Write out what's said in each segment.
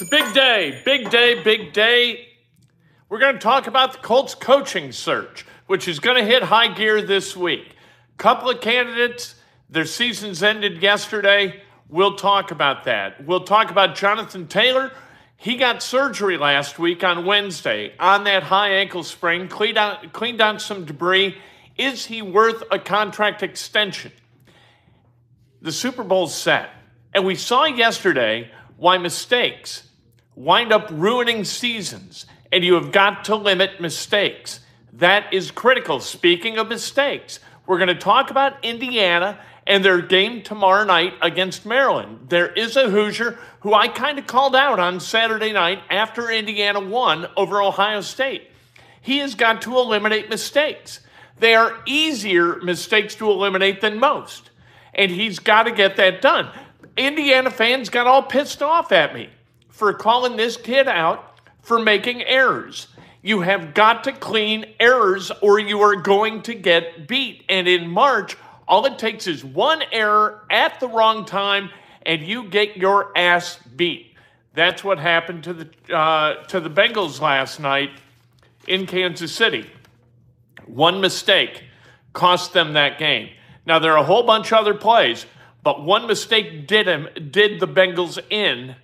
It's a big day, big day, big day. We're going to talk about the Colts coaching search, which is going to hit high gear this week. Couple of candidates, their seasons ended yesterday. We'll talk about that. We'll talk about Jonathan Taylor. He got surgery last week on Wednesday on that high ankle sprain, cleaned out, cleaned out some debris. Is he worth a contract extension? The Super Bowl's set. And we saw yesterday why mistakes wind up ruining seasons, and you have got to limit mistakes. That is critical. Speaking of mistakes, we're going to talk about Indiana and their game tomorrow night against Maryland. There is a Hoosier who I kind of called out on Saturday night after Indiana won over Ohio State. He has got to eliminate mistakes. They are easier mistakes to eliminate than most. And he's got to get that done. Indiana fans got all pissed off at me for calling this kid out for making errors. You have got to clean errors or you are going to get beat. And in March, all it takes is one error at the wrong time and you get your ass beat. That's what happened to the uh, to the Bengals last night in Kansas City. One mistake cost them that game. Now there are a whole bunch of other plays, but one mistake did him did the Bengals in.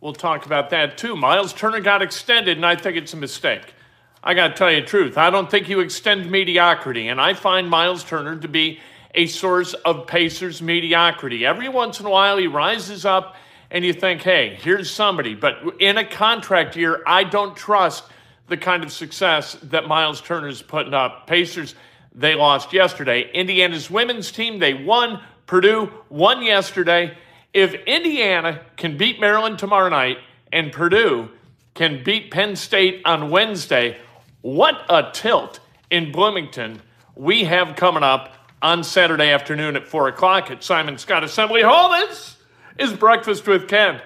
We'll talk about that too. Myles Turner got extended, and I think it's a mistake. I got to tell you the truth. I don't think you extend mediocrity, and I find Myles Turner to be a source of Pacers mediocrity. Every once in a while, he rises up, and you think, hey, here's somebody. But in a contract year, I don't trust the kind of success that Myles Turner's putting up. Pacers, they lost yesterday. Indiana's women's team, they won. Purdue won yesterday. If Indiana can beat Maryland tomorrow night and Purdue can beat Penn State on Wednesday, what a tilt in Bloomington we have coming up on Saturday afternoon at 4 o'clock at Simon Skjodt Assembly Hall. This is Breakfast with Kent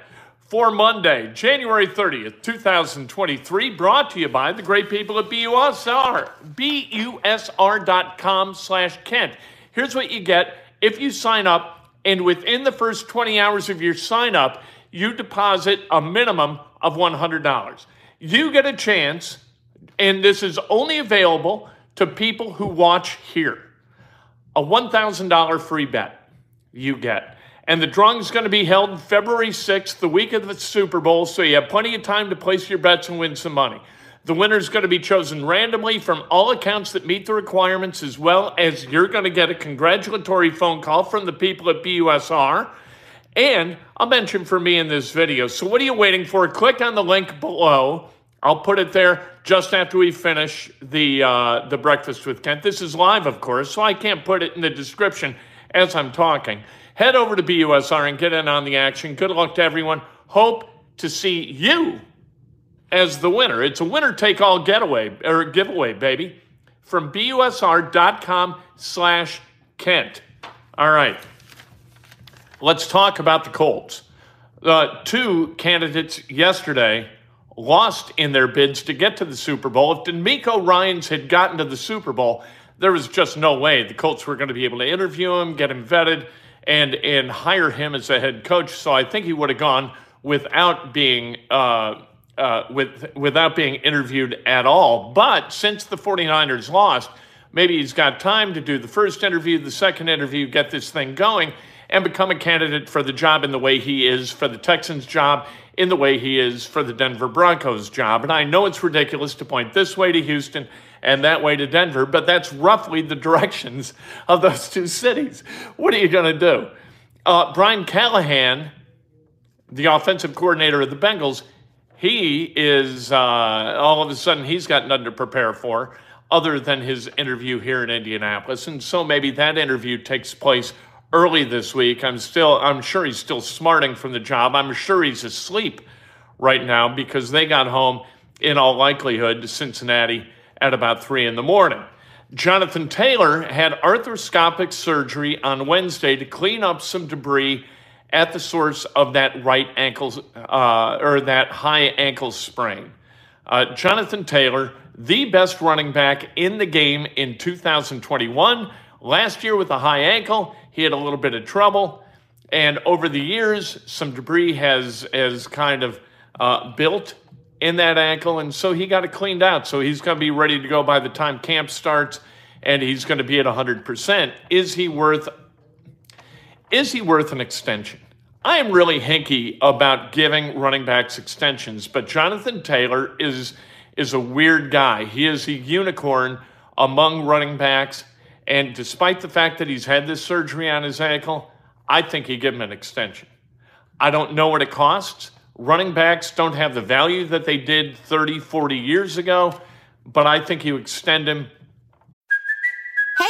for Monday, January 30th, 2023, brought to you by the great people at BUSR, busr.com slash Kent. Here's what you get if you sign up and within the first 20 hours of your sign up, you deposit a minimum of $100. You get a chance, and this is only available to people who watch here. A $1,000 free bet you get. And the drawing is going to be held February 6th, the week of the Super Bowl, so you have plenty of time to place your bets and win some money. The winner is going to be chosen randomly from all accounts that meet the requirements, as well as you're going to get a congratulatory phone call from the people at BUSR. And I'll mention for me in this video. So, what are you waiting for? Click on the link below. I'll put it there just after we finish the uh, the breakfast with Kent. This is live, of course, so I can't put it in the description as I'm talking. Head over to BUSR and get in on the action. Good luck to everyone. Hope to see you as the winner. It's a winner take all getaway or giveaway, baby, from busr.com slash Kent. All right. Let's talk about the Colts. Uh, two candidates yesterday lost in their bids to get to the Super Bowl. If DeMeco Ryans had gotten to the Super Bowl, there was just no way the Colts were going to be able to interview him, get him vetted, and and hire him as a head coach. So I think he would have gone without being uh, uh, with, without being interviewed at all. But since the 49ers lost, maybe he's got time to do the first interview, the second interview, get this thing going, and become a candidate for the job in the way he is for the Texans' job in the way he is for the Denver Broncos job. And I know it's ridiculous to point this way to Houston and that way to Denver, but that's roughly the directions of those two cities. What are you going to do? Uh, Brian Callahan, the offensive coordinator of the Bengals, he is uh, all of a sudden he's got nothing to prepare for other than his interview here in Indianapolis. And so maybe that interview takes place early this week. I'm still, I'm sure he's still smarting from the job. I'm sure he's asleep right now because they got home in all likelihood to Cincinnati at about three in the morning. Jonathan Taylor had arthroscopic surgery on Wednesday to clean up some debris at the source of that right ankle uh, or that high ankle sprain. Uh, Jonathan Taylor, the best running back in the game in 2021. Last year with a high ankle, he had a little bit of trouble. And over the years, some debris has, has kind of uh, built in that ankle. And so he got it cleaned out. So he's going to be ready to go by the time camp starts and he's going to be at 100%. Is he worth is he worth an extension? I am really hinky about giving running backs extensions, but Jonathan Taylor is is a weird guy. He is a unicorn among running backs. And despite the fact that he's had this surgery on his ankle, I think you give him an extension. I don't know what it costs. Running backs don't have the value that they did 30, 40 years ago, but I think you extend him.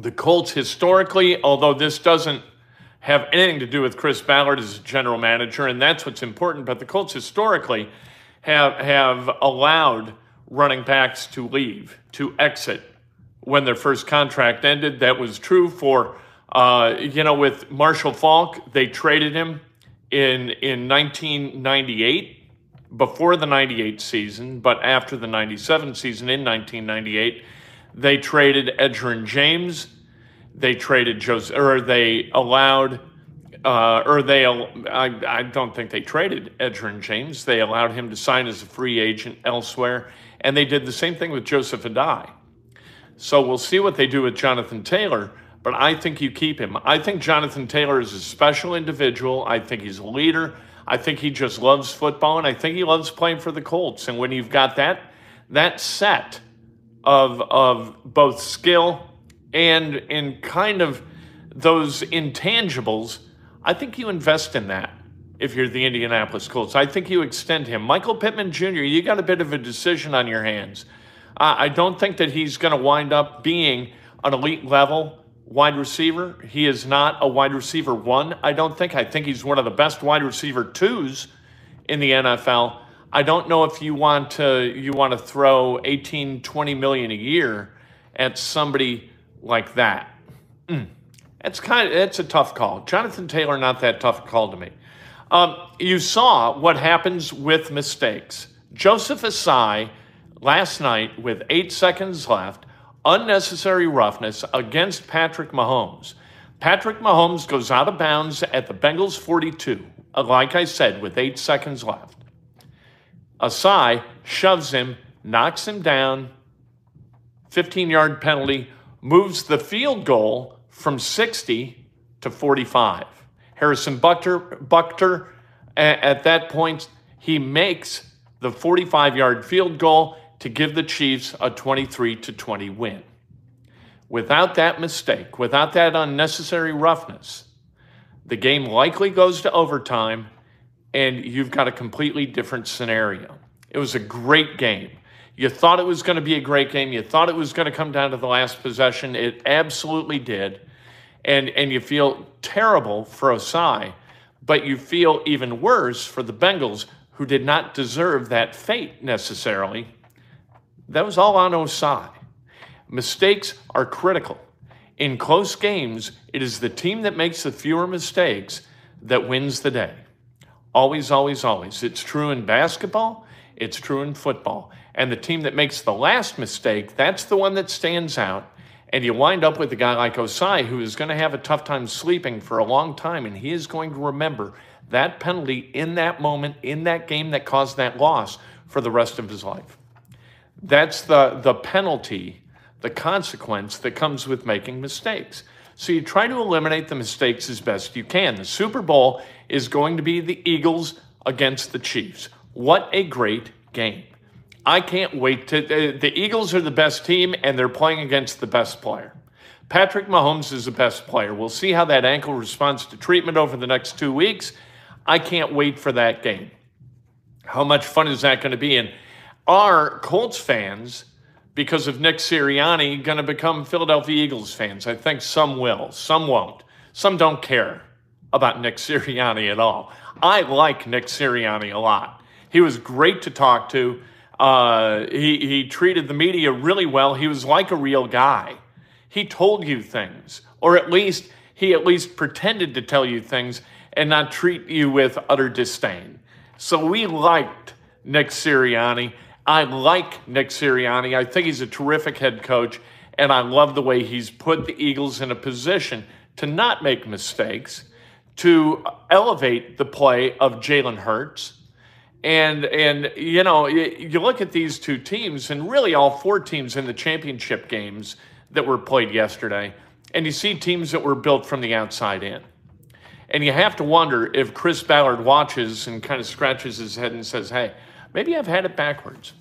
The Colts, historically, although this doesn't have anything to do with Chris Ballard as general manager, and that's what's important, but the Colts historically have, have allowed running backs to leave, to exit when their first contract ended. That was true for uh, you know, with Marshall Faulk, they traded him in in 1998 before the 98 season, but after the 97 season in 1998, they traded Edgerrin James. They traded Joseph, or they allowed, uh, or they, I, I don't think they traded Edgerrin James. They allowed him to sign as a free agent elsewhere. And they did the same thing with Joseph Addai. So we'll see what they do with Jonathan Taylor but I think you keep him. I think Jonathan Taylor is a special individual. I think he's a leader. I think he just loves football, and I think he loves playing for the Colts. And when you've got that that set of of both skill and in kind of those intangibles, I think you invest in that if you're the Indianapolis Colts. I think you extend him. Michael Pittman Jr., you got a bit of a decision on your hands. Uh, I don't think that he's going to wind up being an elite level wide receiver. He is not a wide receiver one, I don't think. I think he's one of the best wide receiver twos in the NFL. I don't know if you want to you want to throw 18, 20 million a year at somebody like that. Mm. It's kind of it's a tough call. Jonathan Taylor, not that tough a call to me. Um, you saw what happens with mistakes. Joseph Ossai last night with eight seconds left unnecessary roughness against Patrick Mahomes. Patrick Mahomes goes out of bounds at the Bengals 42, uh, like I said, with eight seconds left. Ossai shoves him, knocks him down, 15 yard penalty, moves the field goal from 60 to 45. Harrison Butker, Butker at that point, he makes the 45 yard field goal to give the Chiefs a 23 to 20 win. Without that mistake, without that unnecessary roughness, the game likely goes to overtime and you've got a completely different scenario. It was a great game. You thought it was going to be a great game. You thought it was going to come down to the last possession. It absolutely did. And, and you feel terrible for Ossai, but you feel even worse for the Bengals, who did not deserve that fate necessarily. That was all on Ossai. Mistakes are critical. In close games, it is the team that makes the fewer mistakes that wins the day. Always, always, always. It's true in basketball, it's true in football. And the team that makes the last mistake, that's the one that stands out. And you wind up with a guy like Ossai who is going to have a tough time sleeping for a long time, and he is going to remember that penalty in that moment, in that game that caused that loss for the rest of his life. That's the, the penalty the consequence that comes with making mistakes. So you try to eliminate the mistakes as best you can. The Super Bowl is going to be the Eagles against the Chiefs. What a great game. I can't wait to. The Eagles are the best team, and they're playing against the best player. Patrick Mahomes is the best player. We'll see how that ankle responds to treatment over the next two weeks. I can't wait for that game. How much fun is that going to be? And are Colts fans because of Nick Sirianni going to become Philadelphia Eagles fans. I think some will, some won't. Some don't care about Nick Sirianni at all. I like Nick Sirianni a lot. He was great to talk to. Uh, he, he treated the media really well. He was like a real guy. He told you things, or at least he at least pretended to tell you things and not treat you with utter disdain. So we liked Nick Sirianni. I like Nick Sirianni. I think he's a terrific head coach, and I love the way he's put the Eagles in a position to not make mistakes, to elevate the play of Jalen Hurts. And and you know you look at these two teams, and really all four teams in the championship games that were played yesterday, and you see teams that were built from the outside in. And you have to wonder if Chris Ballard watches and kind of scratches his head and says, "Hey, maybe I've had it backwards."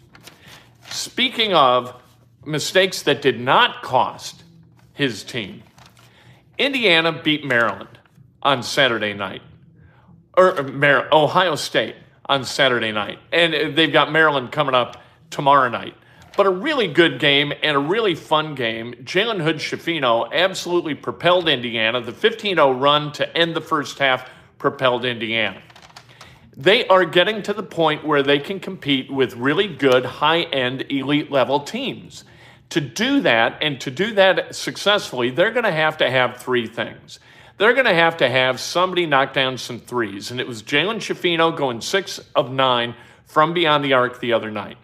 Speaking of mistakes that did not cost his team, Indiana beat Maryland on Saturday night, or uh, Ohio State on Saturday night, and they've got Maryland coming up tomorrow night. But a really good game and a really fun game. Jalen Hood Schifino absolutely propelled Indiana. The 15 0 run to end the first half propelled Indiana they are getting to the point where they can compete with really good high end elite level teams. To do that and to do that successfully, they're going to have to have three things. They're going to have to have somebody knock down some threes. And it was Jalen Schifino going six of nine from beyond the arc the other night.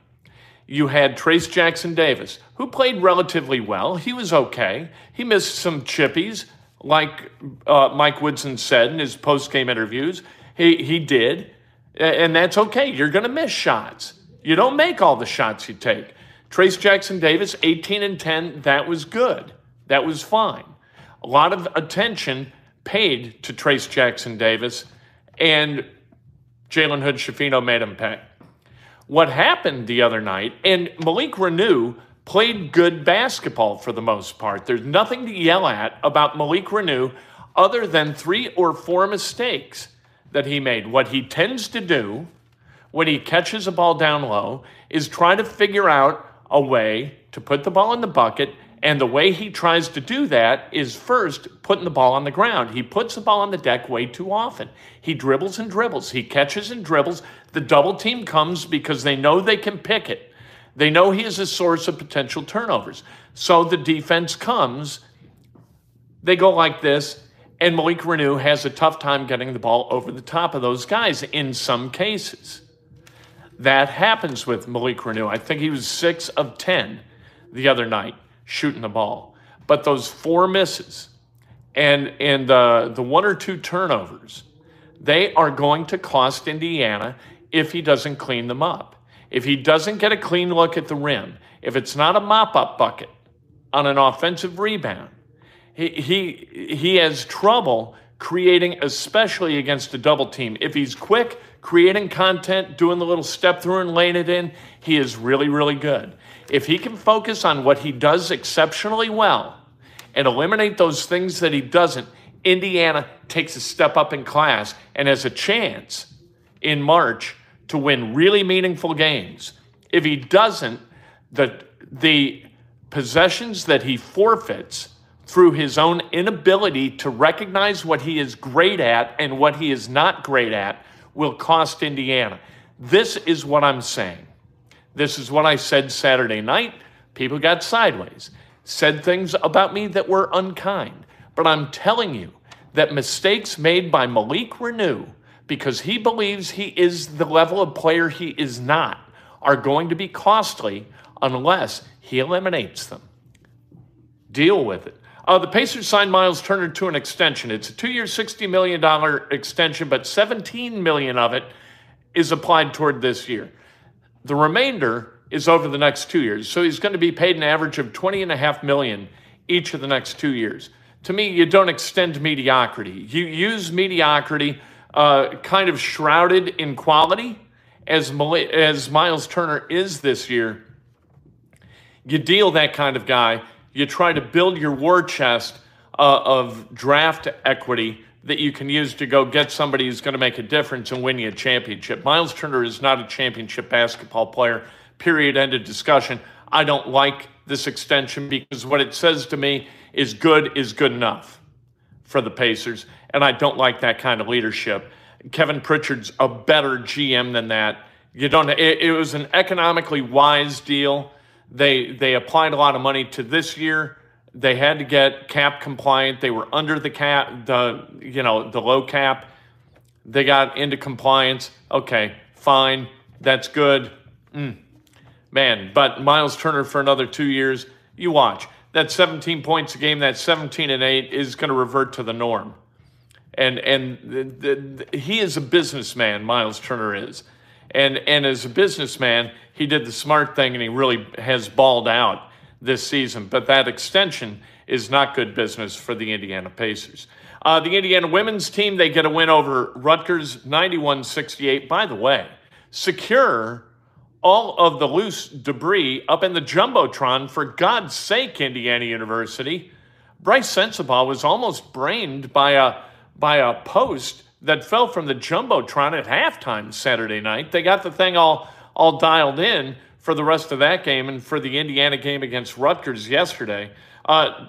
You had Trayce Jackson Davis, who played relatively well. He was okay. He missed some chippies, like uh, Mike Woodson said in his post game interviews. He, he did. And that's okay. You're going to miss shots. You don't make all the shots you take. Trayce Jackson Davis, 18 and 10, that was good. That was fine. A lot of attention paid to Trayce Jackson Davis, and Jalen Hood Schifino made him pay. What happened the other night, and Malik Reneau played good basketball for the most part. There's nothing to yell at about Malik Reneau other than three or four mistakes that he made. What he tends to do when he catches a ball down low is try to figure out a way to put the ball in the bucket. And the way he tries to do that is first putting the ball on the ground. He puts the ball on the deck way too often. He dribbles and dribbles. He catches and dribbles. The double team comes because they know they can pick it. They know he is a source of potential turnovers. So the defense comes. They go like this and Malik Reneau has a tough time getting the ball over the top of those guys in some cases. That happens with Malik Reneau. I think he was six of 10 the other night shooting the ball. But those four misses and, and uh, the one or two turnovers, they are going to cost Indiana if he doesn't clean them up. if he doesn't get a clean look at the rim, if it's not a mop up bucket on an offensive rebound, he, he, he has trouble creating, especially against a double team. If he's quick, creating content, doing the little step through and laying it in, he is really, really good. If he can focus on what he does exceptionally well and eliminate those things that he doesn't, Indiana takes a step up in class and has a chance in March to win really meaningful games. If he doesn't, the, the possessions that he forfeits through his own inability to recognize what he is great at and what he is not great at will cost Indiana. This is what I'm saying. This is what I said Saturday night. People got sideways, said things about me that were unkind. But I'm telling you that mistakes made by Malik Reneau, because he believes he is the level of player he is not, are going to be costly unless he eliminates them. Deal with it. Uh, the Pacers signed Myles Turner to an extension. It's a two-year, $60 million extension, but 17 million of it is applied toward this year. The remainder is over the next two years. So he's going to be paid an average of 20.5 million each of the next two years. To me, you don't extend mediocrity. You use mediocrity uh, kind of shrouded in quality, as, as Myles Turner is this year. You deal that kind of guy you try to build your war chest uh, of draft equity that you can use to go get somebody who's going to make a difference and win you a championship. Myles Turner is not a championship basketball player. Period. End of discussion. I don't like this extension because what it says to me is good is good enough for the Pacers, and I don't like that kind of leadership. Kevin Pritchard's a better GM than that. You don't. It, it was an economically wise deal. They they applied a lot of money to this year. They had to get cap compliant. They were under the cap, the you know the low cap. They got into compliance. Okay, fine, that's good. Mm. Man, but Myles Turner for another two years. You watch that 17 points a game, that 17 and eight is going to revert to the norm. And and the, the, he is a businessman. Myles Turner is, and and as a businessman, he did the smart thing and he really has balled out this season. But that extension is not good business for the Indiana Pacers. Uh, the Indiana women's team, they get a win over Rutgers 91 68. By the way, secure all of the loose debris up in the Jumbotron. For God's sake, Indiana University. Brice Sensabaugh was almost brained by a, by a post that fell from the Jumbotron at halftime Saturday night. They got the thing all all dialed in for the rest of that game and for the Indiana game against Rutgers yesterday. Uh,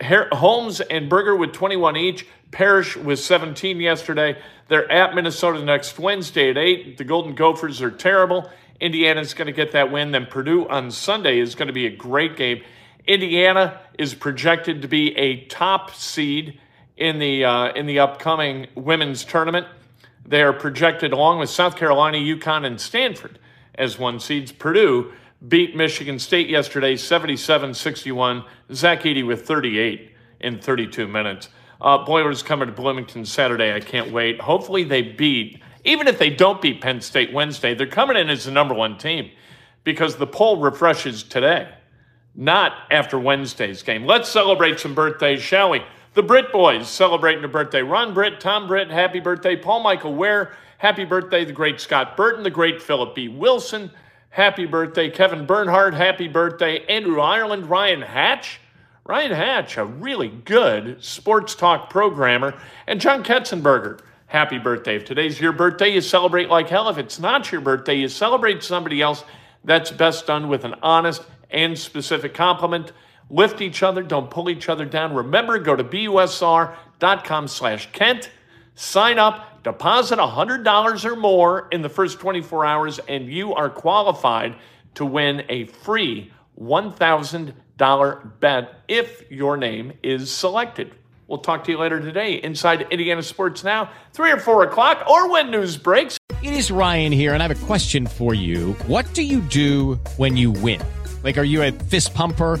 Holmes and Berger with 21 each. Parrish with 17 yesterday. They're at Minnesota next Wednesday at 8. The Golden Gophers are terrible. Indiana's going to get that win. Then Purdue on Sunday is going to be a great game. Indiana is projected to be a top seed in the uh, in the upcoming women's tournament. They are projected along with South Carolina, UConn, and Stanford as one seeds. Purdue beat Michigan State yesterday 77 61. Zach Edey with 38 in 32 minutes. Uh, Boilers coming to Bloomington Saturday. I can't wait. Hopefully they beat, even if they don't beat Penn State Wednesday, they're coming in as the number one team because the poll refreshes today, not after Wednesday's game. Let's celebrate some birthdays, shall we? The Britt boys celebrating a birthday. Ron Britt, Tom Britt, happy birthday. Paul Michael Ware, Happy birthday, the great Scott Burton, the great Philip B. Wilson. Happy birthday, Kevin Bernhardt. Happy birthday, Andrew Ireland, Ryan Hatch. Ryan Hatch, a really good sports talk programmer, and John Ketzenberger. Happy birthday. If today's your birthday, you celebrate like hell. If it's not your birthday, you celebrate somebody else. That's best done with an honest and specific compliment. Lift each other, don't pull each other down. Remember, go to busr.com slash Kent. Sign up, Deposit $100 or more in the first 24 hours, and you are qualified to win a free $1,000 bet if your name is selected. We'll talk to you later today inside Indiana Sports Now, 3 or 4 o'clock, or when news breaks. It is Ryan here, and I have a question for you. What do you do when you win? Like, are you a fist pumper?